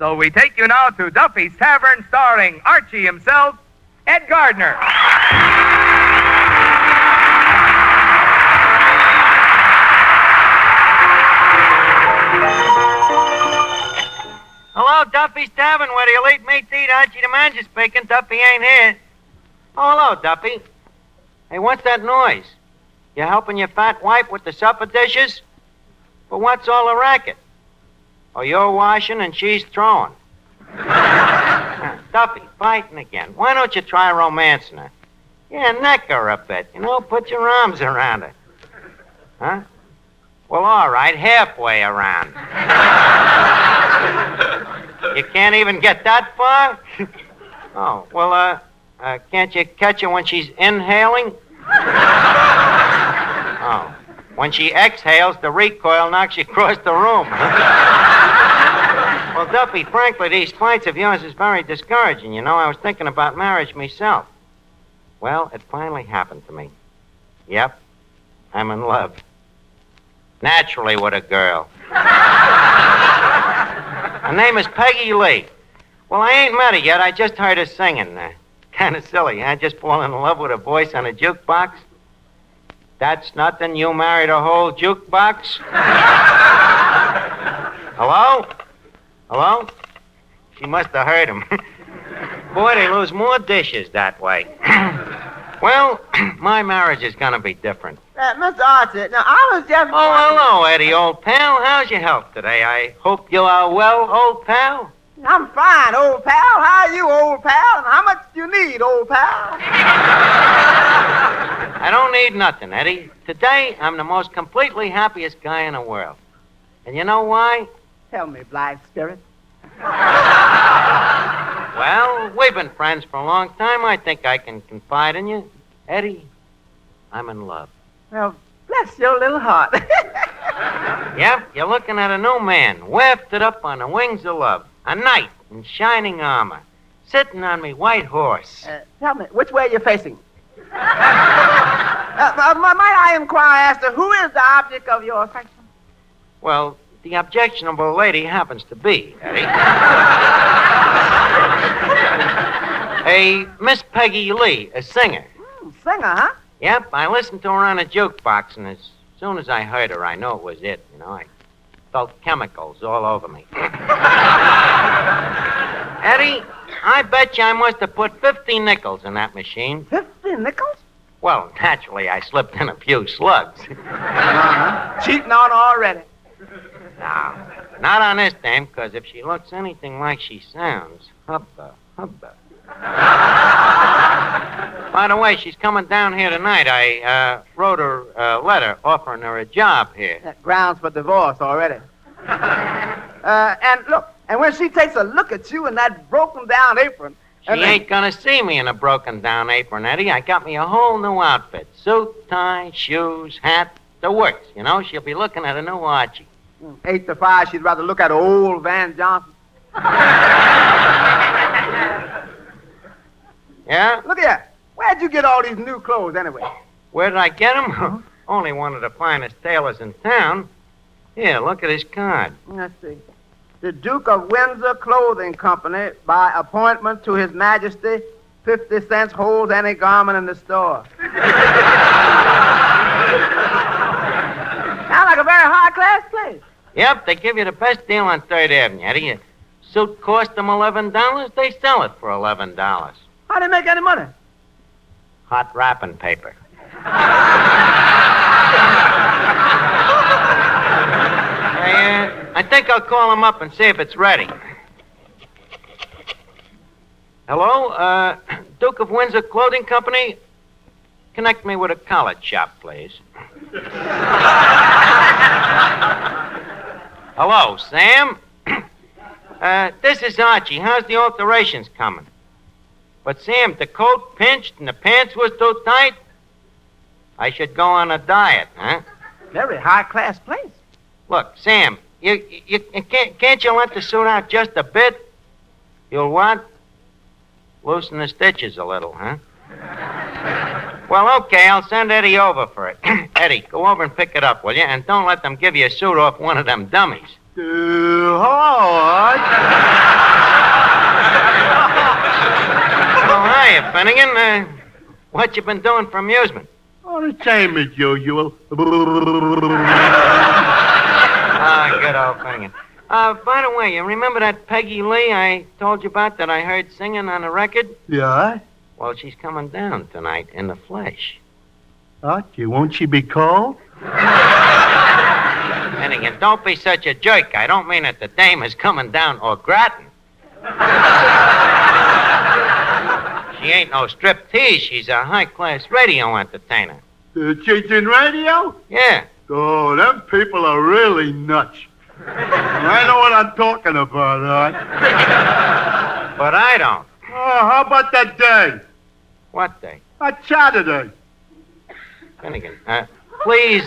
So we take you now to Duffy's Tavern, starring Archie himself, Ed Gardner. Hello, Duffy's Tavern, where the elite meat eat. Archie the manager speaking. Duffy ain't here. Oh, hello, Duffy. Hey, what's that noise? You helping your fat wife with the supper dishes? But what's all the racket? Oh, you're washing and she's throwing. Duffy, fighting again. Why don't you try romancing her? Yeah, neck her a bit. You know, put your arms around her. Huh? Well, all right, halfway around. you can't even get that far? oh, well, uh, uh, can't you catch her when she's inhaling? oh. When she exhales, the recoil knocks you across the room. Well, Duffy, frankly, these fights of yours is very discouraging. You know, I was thinking about marriage myself. Well, it finally happened to me. Yep, I'm in love. Naturally, with a girl. Her name is Peggy Lee. Well, I ain't met her yet. I just heard her singing. Uh, kind of silly, huh? Just falling in love with a voice on a jukebox. That's nothing. You married a whole jukebox? Hello? Hello? She must have heard him. Boy, they lose more dishes that way. well, my marriage is going to be different. Uh, Mr. Archie, now I was just. Oh, hello, Eddie, old pal. How's your health today? I hope you are well, old pal. I'm fine, old pal. How are you, old pal? And how much do you need, old pal? I don't need nothing, Eddie. Today, I'm the most completely happiest guy in the world. And you know why? Tell me, Black Spirit. Well, we've been friends for a long time. I think I can confide in you. Eddie, I'm in love. Well, bless your little heart. Yep, you're looking at a new man, wafted up on the wings of love. A knight in shining armor, sitting on me white horse. Uh, tell me, which way are you're facing? uh, uh, might I inquire as to who is the object of your affection? Well, the objectionable lady happens to be, Eddie. a Miss Peggy Lee, a singer. Hmm, singer, huh? Yep, I listened to her on a jukebox, and as soon as I heard her, I knew it was it. You know, I felt chemicals all over me. Eddie, I bet you I must have put 50 nickels in that machine. Fifty nickels? Well, naturally, I slipped in a few slugs. Uh-huh. Cheating on already. No, not on this dame, because if she looks anything like she sounds, hubba, hubba. By the way, she's coming down here tonight. I uh, wrote her a letter offering her a job here. That grounds for divorce already. uh, and look, and when she takes a look at you in that broken down apron, She then- ain't gonna see me in a broken down apron, Eddie. I got me a whole new outfit. Suit, tie, shoes, hat, the works. You know, she'll be looking at a new Archie. Mm. eight to five, she'd rather look at old Van Johnson. Yeah? Look here, where'd you get all these new clothes anyway? Where did I get get 'em? Only one of the finest tailors in town. Here, look at his card. Mm, let's see. The Duke of Windsor Clothing Company, by appointment to His Majesty, 50 cents holds any garment in the store. Sound like a very high class place. Yep, they give you the best deal on Third Avenue, Eddie. A suit cost them eleven dollars. They sell it for eleven dollars. How do they make any money? Hot wrapping paper. I, uh, I think I'll call him up and see if it's ready. Hello, uh, Duke of Windsor Clothing Company. Connect me with a college shop, please. Hello, Sam. uh, this is Archie. How's the alterations coming? But Sam, the coat pinched and the pants was too tight. I should go on a diet, huh? Very high class place. Look, Sam, you, you, you can't, can't you let the suit out just a bit? You'll what? Loosen the stitches a little, huh? Well, okay, I'll send Eddie over for it. Eddie, go over and pick it up, will you? And don't let them give you a suit off one of them dummies. Uh, hello, Arch. well, hiya, Finnegan. Uh, what you been doing for amusement? Oh, the same as usual. ah, good old Finnegan. Uh, by the way, you remember that Peggy Lee I told you about that I heard singing on the record? Yeah? Well, she's coming down tonight in the flesh. Archie, won't she be cold? Finnegan, don't be such a jerk. I don't mean that the dame is coming down or gratin. she ain't no strip tease. She's a high class radio entertainer. Uh, she's in radio? Yeah. Oh, them people are really nuts. I know what I'm talking about, all right? But I don't. Oh, how about that day? What day? That Saturday. Finnegan, uh, please,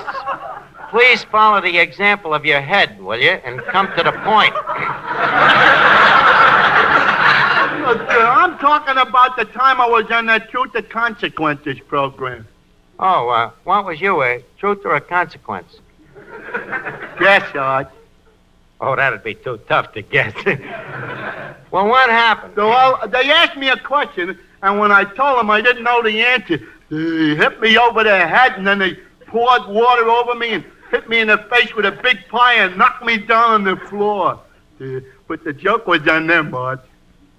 please follow the example of your head, will you, and come to the point. Look, uh, I'm talking about the time I was on that Truth or Consequences program. Oh, uh, what was you, a truth or a consequence? Guess, Arch. Oh, that'd be too tough to guess. well, what happened? So I, they asked me a question, and when I told them I didn't know the answer, they hit me over the head, and then they poured water over me and hit me in the face with a big pie and knocked me down on the floor. Uh, but the joke was on them, Arch.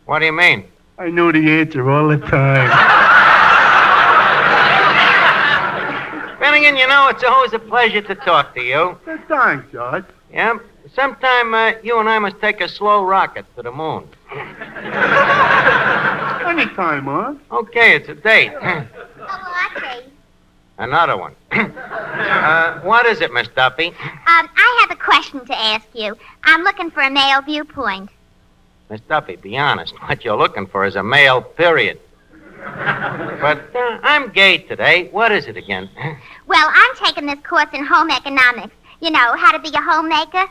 What do you mean? I knew the answer all the time. Finnegan, you know, it's always a pleasure to talk to you. Uh, Thanks, Arch. Yeah? Sometime uh, you and I must take a slow rocket to the moon. Anytime, Arch. Okay, it's a date. Oh, Archie. Another one. uh, what is it, Miss Duffy? Um, I have a question to ask you. I'm looking for a male viewpoint. Miss Duffy, be honest. What you're looking for is a male, period. but uh, I'm gay today. What is it again? Well, I'm taking this course in home economics. You know, how to be a homemaker.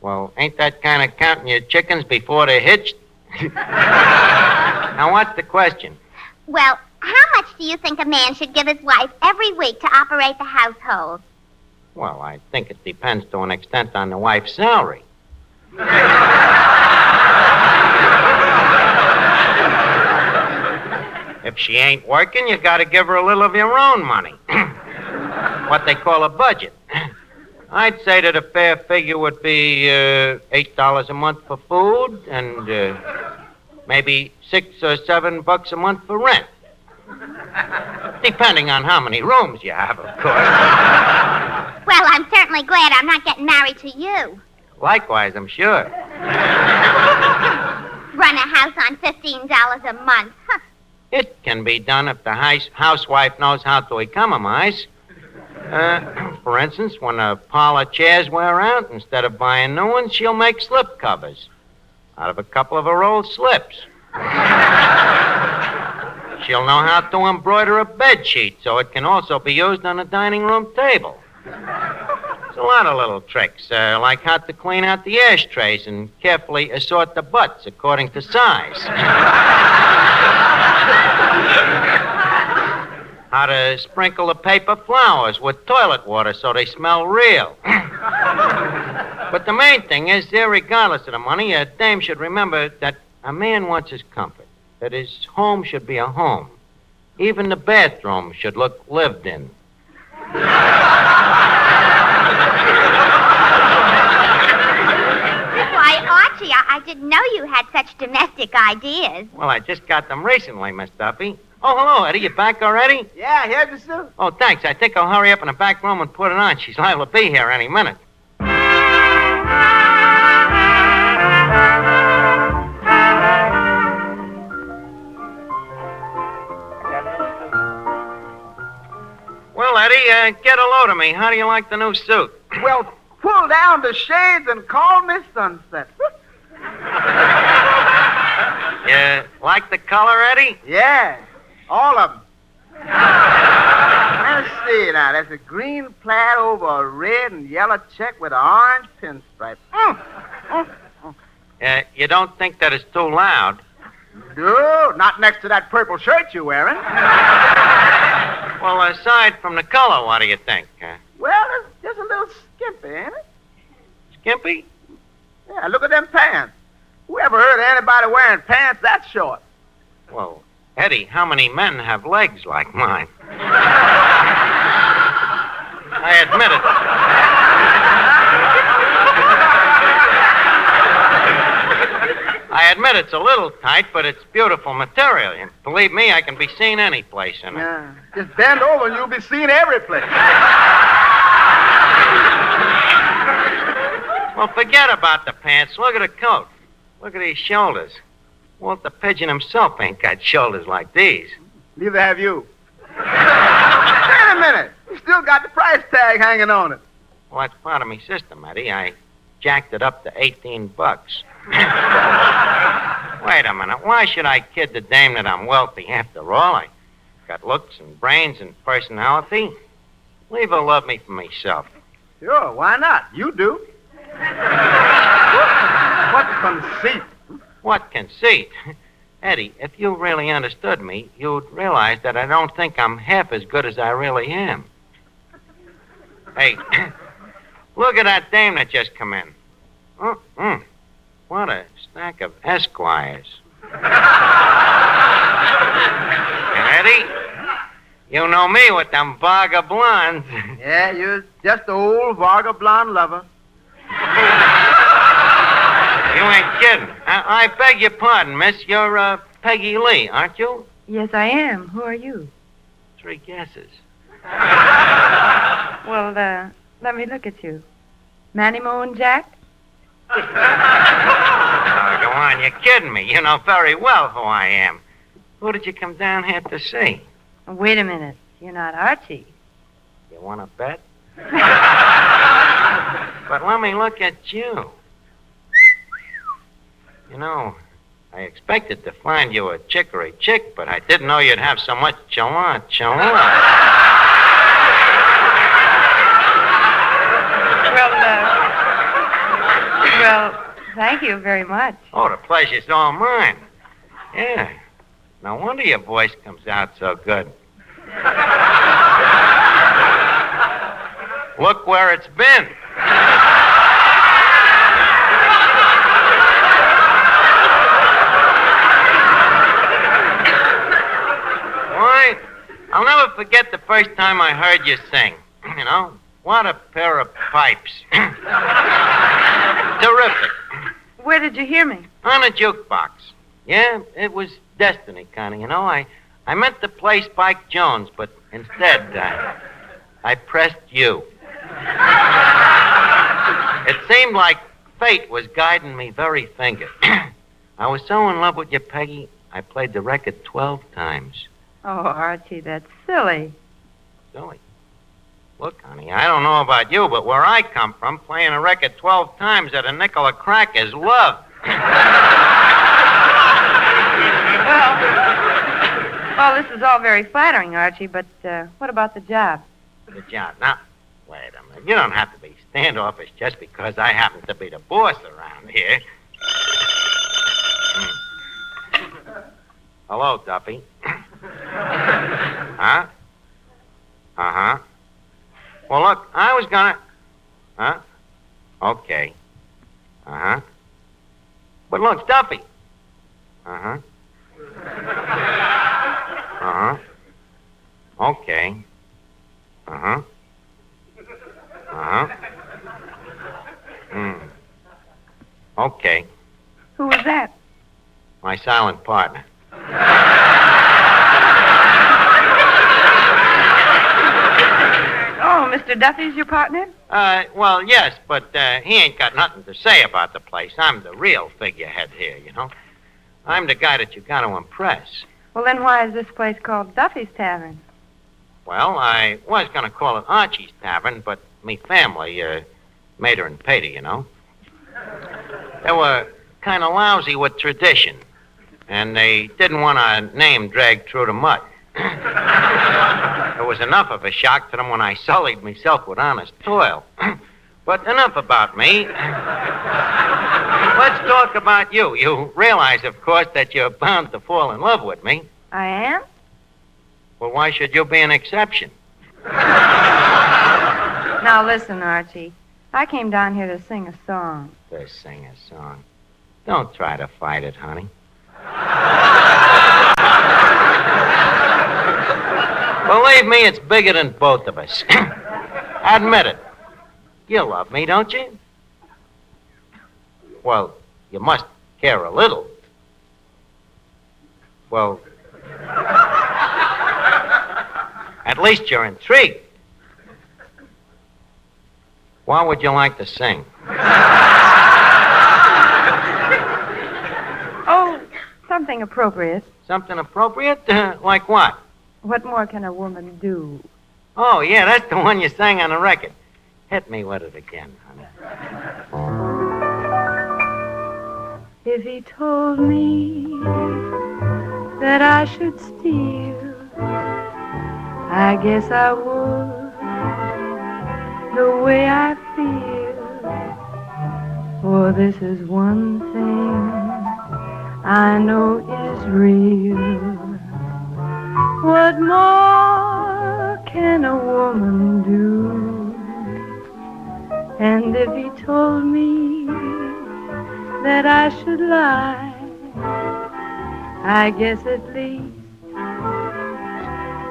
well, ain't that kind of counting your chickens before they're hitched? now, what's the question? Well, how much do you think a man should give his wife every week to operate the household? Well, I think it depends to an extent on the wife's salary. if she ain't working, you gotta give her a little of your own money. what they call a budget. I'd say that a fair figure would be uh, eight dollars a month for food and uh, maybe six or seven bucks a month for rent. Depending on how many rooms you have, of course. Well, I'm certainly glad I'm not getting married to you. Likewise, I'm sure. Run a house on $15 a month. Huh. It can be done if the house- housewife knows how to economize. Uh, for instance, when a pile of chairs wear out, instead of buying new ones, she'll make slip covers out of a couple of her old slips. she'll know how to embroider a bed sheet so it can also be used on a dining room table. There's a lot of little tricks, uh, like how to clean out the ashtrays and carefully assort the butts according to size. how to sprinkle the paper flowers with toilet water so they smell real. But the main thing is, regardless of the money, a dame should remember that a man wants his comfort, that his home should be a home. Even the bathroom should look lived in. Why, Archie, I, I didn't know you had such domestic ideas. Well, I just got them recently, Miss Duffy. Oh, hello, Eddie. You back already? Yeah, here's the suit. Oh, thanks. I think I'll hurry up in the back room and put it on. She's liable to be here any minute. Well, Eddie, uh, get a load of me. How do you like the new suit? Well, pull down the shades and call me Sunset. You like the color, Eddie? Yeah, all of them. See now. There's a green plaid over a red and yellow check with an orange pinstripe. Mm, mm. Uh, you don't think that it's too loud? No, not next to that purple shirt you're wearing. Well, aside from the color, what do you think? Uh, Well, it's just a little skimpy, ain't it? skimpy? Yeah, look at them pants. Who ever heard of anybody wearing pants that short? Well, Eddie, how many men have legs like mine? I admit it. I admit it's a little tight, but it's beautiful material. And believe me, I can be seen any place in it. Yeah. Just bend over and you'll be seen every place. Well, forget about the pants. Look at the coat. Look at these shoulders. Walter Pidgeon himself ain't got shoulders like these. Neither have you. Wait a minute. You still got the price tag hanging on it. Well, that's part of my system, Eddie. I jacked it up to 18 bucks. Wait a minute. Why should I kid the dame that I'm wealthy? After all, I got looks and brains and personality. Leave her love me for myself. Sure, why not? You do. what conceit. What conceit? Eddie, if you really understood me, you'd realize that I don't think I'm half as good as I really am. Hey, look at that dame that just come in. Oh, mm, what a stack of Esquires. Eddie, you know me with them Varga blondes. Yeah, you're just an old Varga blonde lover. You ain't kidding. I, I beg your pardon, miss. You're uh, Peggy Lee, aren't you? Yes, I am. Who are you? Three guesses. Well, uh, let me look at you. Manny Moon Jack? Oh, go on. You're kidding me. You know very well who I am. Who did you come down here to see? Wait a minute. You're not Archie. You want to bet? but let me look at you. You know, I expected to find you a chicory chick, but I didn't know you'd have so much chalant, chalant. Well, uh, well, thank you very much. Oh, the pleasure's all mine. Yeah. No wonder your voice comes out so good. Look where it's been. Why? I'll never forget the first time I heard you sing. You know, what a pair of pipes. Terrific. Where did you hear me? On a jukebox. Yeah, it was destiny, Connie. You know, I, I meant to play Spike Jones, but instead, I, I pressed you. it seemed like fate was guiding me very finger. I was so in love with you, Peggy, I played the record 12 times. Oh, Archie, that's silly. Silly. Look, honey, I don't know about you, but where I come from, playing a record 12 times at a nickel a crack is love. Well, well, this is all very flattering, Archie, but uh, what about the job? The job. Now, wait a minute. You don't have to be standoffish just because I happen to be the boss around here. Hmm. Hello, Duffy. Huh? Uh huh. Well, look, I was gonna. Huh? Okay. Uh huh. But look, Duffy. Uh huh. Uh huh. Okay. Uh huh. Uh huh. Hmm. Okay. Who was that? My silent partner. Oh, Mr. Duffy's your partner? Uh, well, yes, but uh, he ain't got nothing to say about the place. I'm the real figurehead here, you know. I'm the guy that you got to impress. Well, then why is this place called Duffy's Tavern? Well, I was going to call it Archie's Tavern, but me family, uh, Mater and Pater, you know, they were kind of lousy with tradition, and they didn't want a name dragged through the mud. There was enough of a shock to them when I sullied myself with honest toil. but enough about me. Let's talk about you. You realize, of course, that you're bound to fall in love with me. I am? Well, why should you be an exception? Now, listen, Archie. I came down here to sing a song. To sing a song. Don't try to fight it, honey. Believe me, it's bigger than both of us. Admit it. You love me, don't you? Well, you must care a little. Well, at least you're intrigued. What would you like to sing? Oh, something appropriate. Something appropriate? like what? What more can a woman do? Oh, yeah, that's the one you sang on the record. Hit me with it again, honey. If he told me that I should steal, I guess I would. The way I feel. For this is one thing I know is real. What more can a woman do? And if he told me that I should lie, I guess at least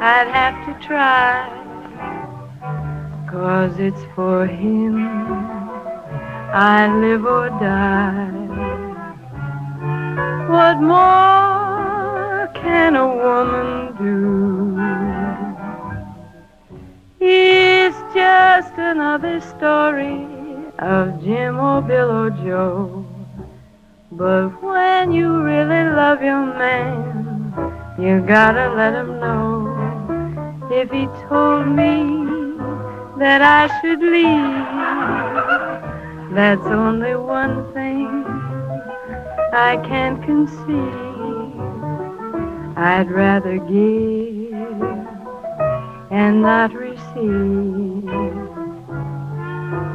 I'd have to try. Cause it's for him I live or die. What more can a woman do? It's just another story of Jim or Bill or Joe. But when you really love your man, you gotta let him know. If he told me that I should leave, that's only one thing I can't conceive. I'd rather give and not receive.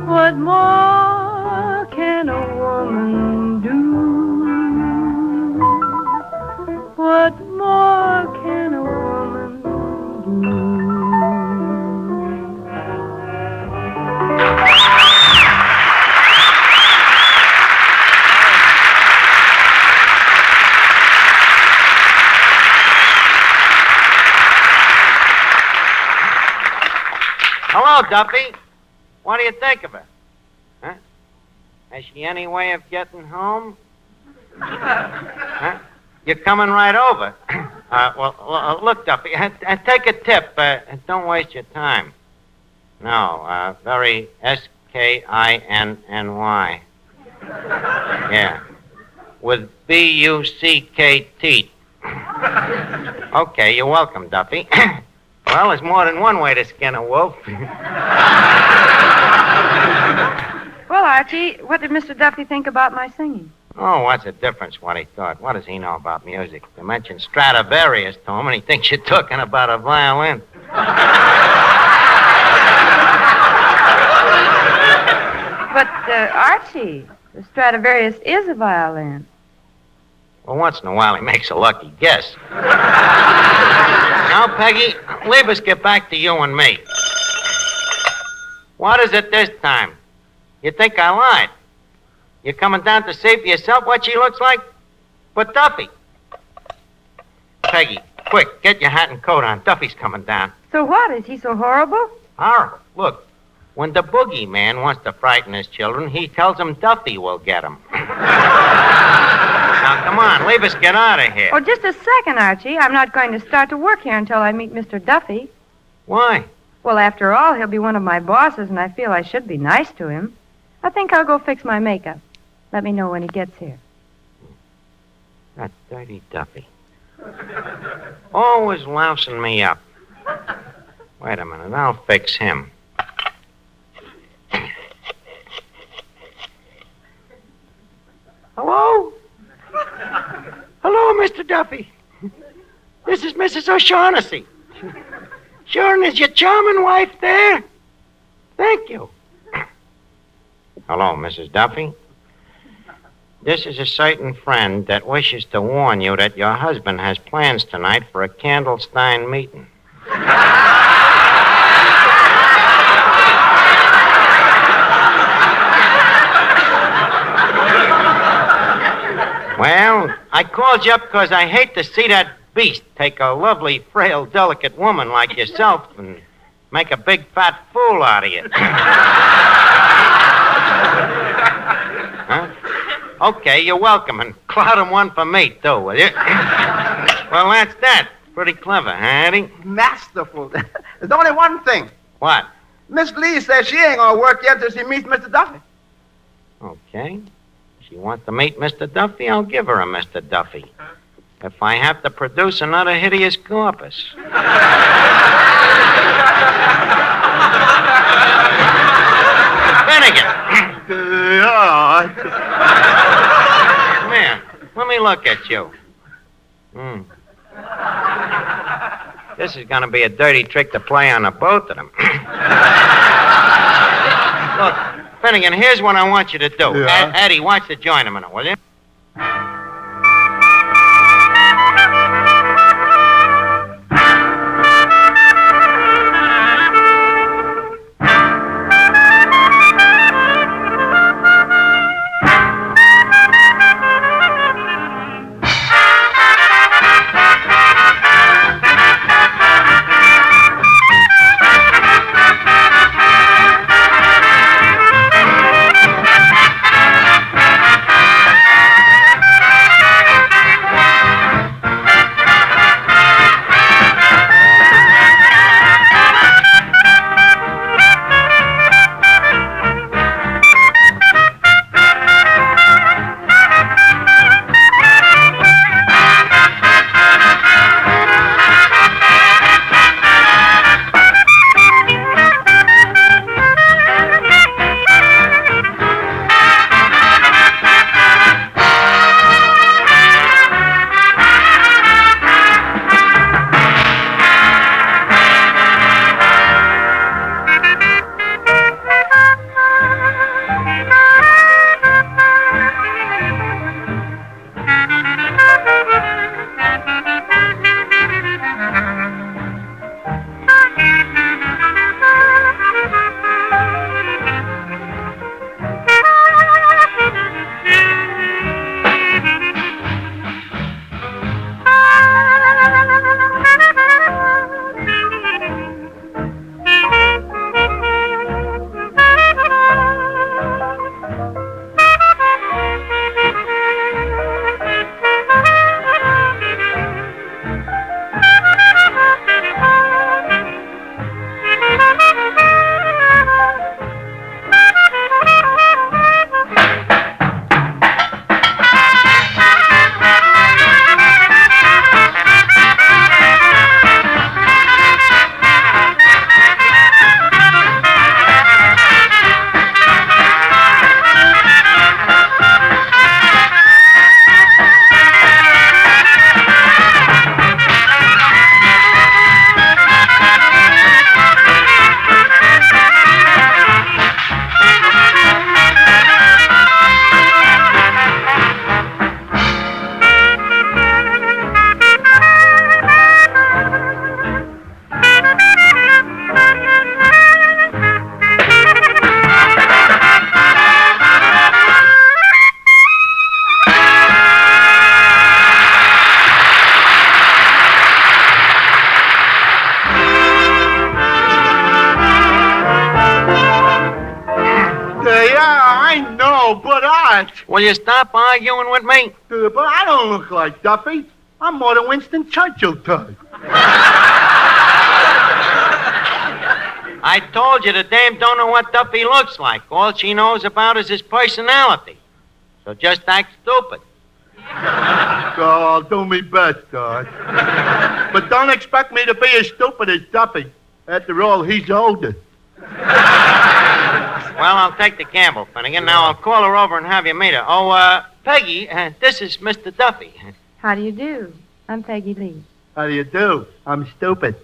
What more can a woman do? What more can Hello, Duffy. What do you think of her? Huh? Has she any way of getting home? huh? You're coming right over. Uh, well, l- look, Duffy, uh, uh, take a tip. Uh, don't waste your time. No, uh, very S K I N N Y. Yeah. With B U C K T. Okay, you're welcome, Duffy. well, there's more than one way to skin a wolf. Well, Archie, what did Mr. Duffy think about my singing? Oh, what's the difference what he thought? What does he know about music? You mentioned Stradivarius to him, and he thinks you're talking about a violin. But, uh, Archie, the Stradivarius is a violin. Well, once in a while he makes a lucky guess. Now, Peggy, leave us get back to you and me. What is it this time? You think I lied? You coming down to see for yourself what she looks like? But Duffy. Peggy, quick, get your hat and coat on. Duffy's coming down. So what? Is he so horrible? Horrible. Look, when the boogeyman wants to frighten his children, he tells them Duffy will get them. now, come on, leave us get out of here. Oh, just a second, Archie. I'm not going to start to work here until I meet Mr. Duffy. Why? Well, after all, he'll be one of my bosses, and I feel I should be nice to him. I think I'll go fix my makeup. Let me know when he gets here. That dirty Duffy. Always lousing me up. Wait a minute, I'll fix him. Hello? Hello, Mr. Duffy. This is Mrs. O'Shaughnessy. Sure, is your charming wife there? Thank you. Hello, Mrs. Duffy. This is a certain friend that wishes to warn you that your husband has plans tonight for a Candlestein meeting. Well, I called you up because I hate to see that beast take a lovely, frail, delicate woman like yourself and make a big fat fool out of you. huh? Okay, you're welcome, and cloud him one for me, too, will you? well, that's that. Pretty clever, huh, Eddie? Masterful. There's only one thing. What? Miss Lee says she ain't gonna work yet till she meets Mr. Duffy. Okay. She wants to meet Mr. Duffy, I'll give her a Mr. Duffy. If I have to produce another hideous corpus. Finnegan, come here. Let me look at you. Hmm. This is going to be a dirty trick to play on the both of them. look, Finnegan, here's what I want you to do. Yeah. Eddie, watch the joint a minute, will you? Will you stop arguing with me? Uh, but I don't look like Duffy. I'm more than Winston Churchill type. I told you the dame don't know what Duffy looks like. All she knows about is his personality. So just act stupid. Oh, I'll do me best, Dodge. but don't expect me to be as stupid as Duffy. After all, he's older. Well, I'll take the gamble, Finnegan. Now I'll call her over and have you meet her. Oh, uh, Peggy, uh, this is Mr. Duffy. How do you do? I'm Peggy Lee. How do you do? I'm stupid.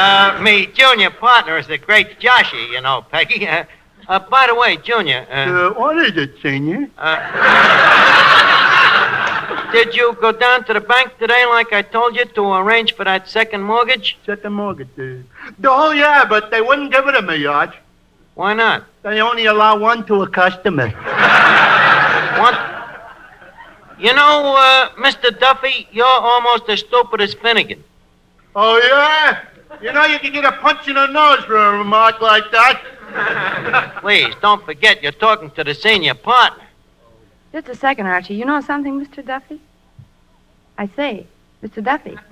Uh, me junior partner is the great Joshy, you know, Peggy. Uh, uh, by the way, Junior, uh, Uh, what is it, Senior? Did you go down to the bank today like I told you to arrange for that second mortgage? Second mortgage. Uh, oh, yeah, but they wouldn't give it to me, Arch. Why not? They only allow one to a customer. What? You know, uh, Mr. Duffy, you're almost as stupid as Finnegan. Oh, yeah? You know you can get a punch in the nose for a remark like that. Please, don't forget you're talking to the senior partner. Just a second, Archie. You know something, Mr. Duffy? I say, Mr. Duffy.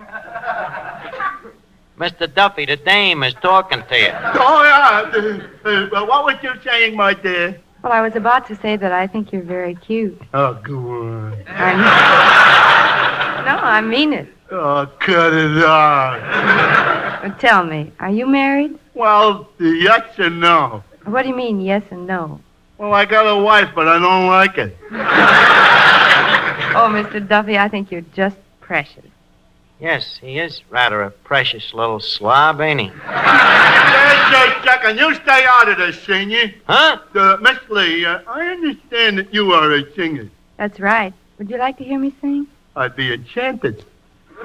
Mr. Duffy, the dame is talking to you. Oh, yeah. Uh, uh, well, what was you saying, my dear? Well, I was about to say that I think you're very cute. Oh, good. I mean, no, I mean it. Oh, cut it out. But tell me, are you married? Well, yes and no. What do you mean, yes and no? Well, I got a wife, but I don't like it. Oh, Mr. Duffy, I think you're just precious. Yes, he is rather a precious little slob, ain't he? Just a second. You stay out of this, senior. Huh? Uh, Miss Lee, uh, I understand that you are a singer. That's right. Would you like to hear me sing? I'd be enchanted.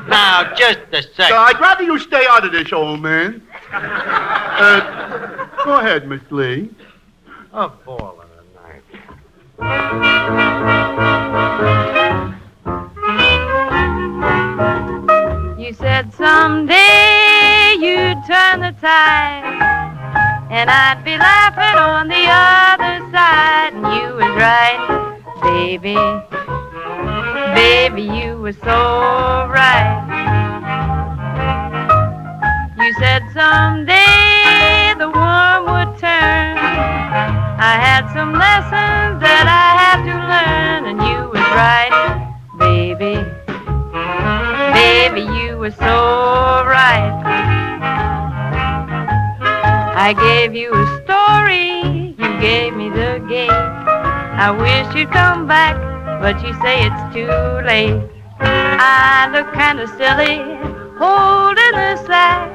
Now, just a So second. I'd rather you stay out of this, old man. Uh, go ahead, Miss Lee. A ball and a knife. You said someday you'd turn the tide, and I'd be laughing on the other side, and you was right, baby. Baby, you were so right. You said someday the worm would turn. I had some lessons that I had to learn, and you was right, baby. Baby, you were so right. I gave you a story, you gave me the gate. I wish you'd come back, but you say it's too late. I look kinda silly holding the sack,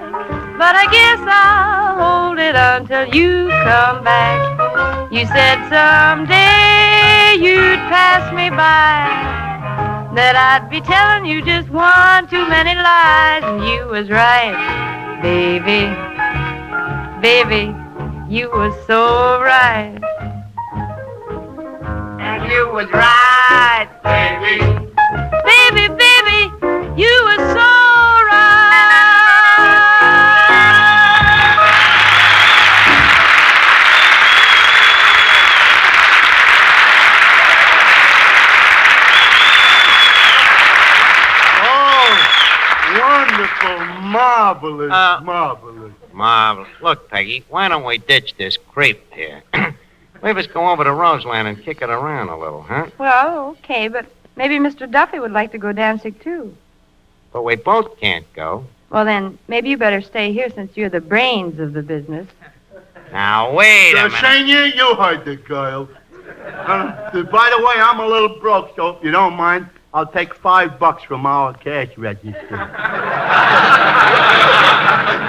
but I guess I'll hold it until you come back. You said someday you'd pass me by that I'd be telling you just one too many lies, and you was right, baby. Baby, you was so right. And you was right, baby. Baby, baby, you was so marvelous, Uh, marvelous. Marvelous. Look, Peggy, why don't we ditch this creep here? Leave us go over to Roseland and kick it around a little, huh? Well, okay, but maybe Mr. Duffy would like to go dancing too. But we both can't go. Well, then, maybe you better stay here since you're the brains of the business. Now, wait a Uh, minute. senior, you heard the girl. Uh, by the way, I'm a little broke, so if you don't mind, I'll take five bucks from our cash register.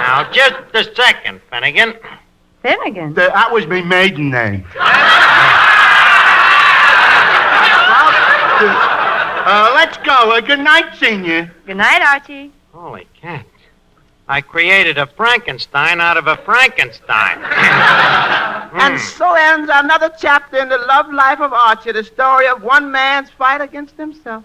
Now, just a second, Finnegan. Finnegan. Th- That was my maiden name. Uh, let's go. Uh, good night, senior. Good night, Archie. Holy cat. I created a Frankenstein out of a Frankenstein. And so ends another chapter in the love life of Archie, the story of one man's fight against himself.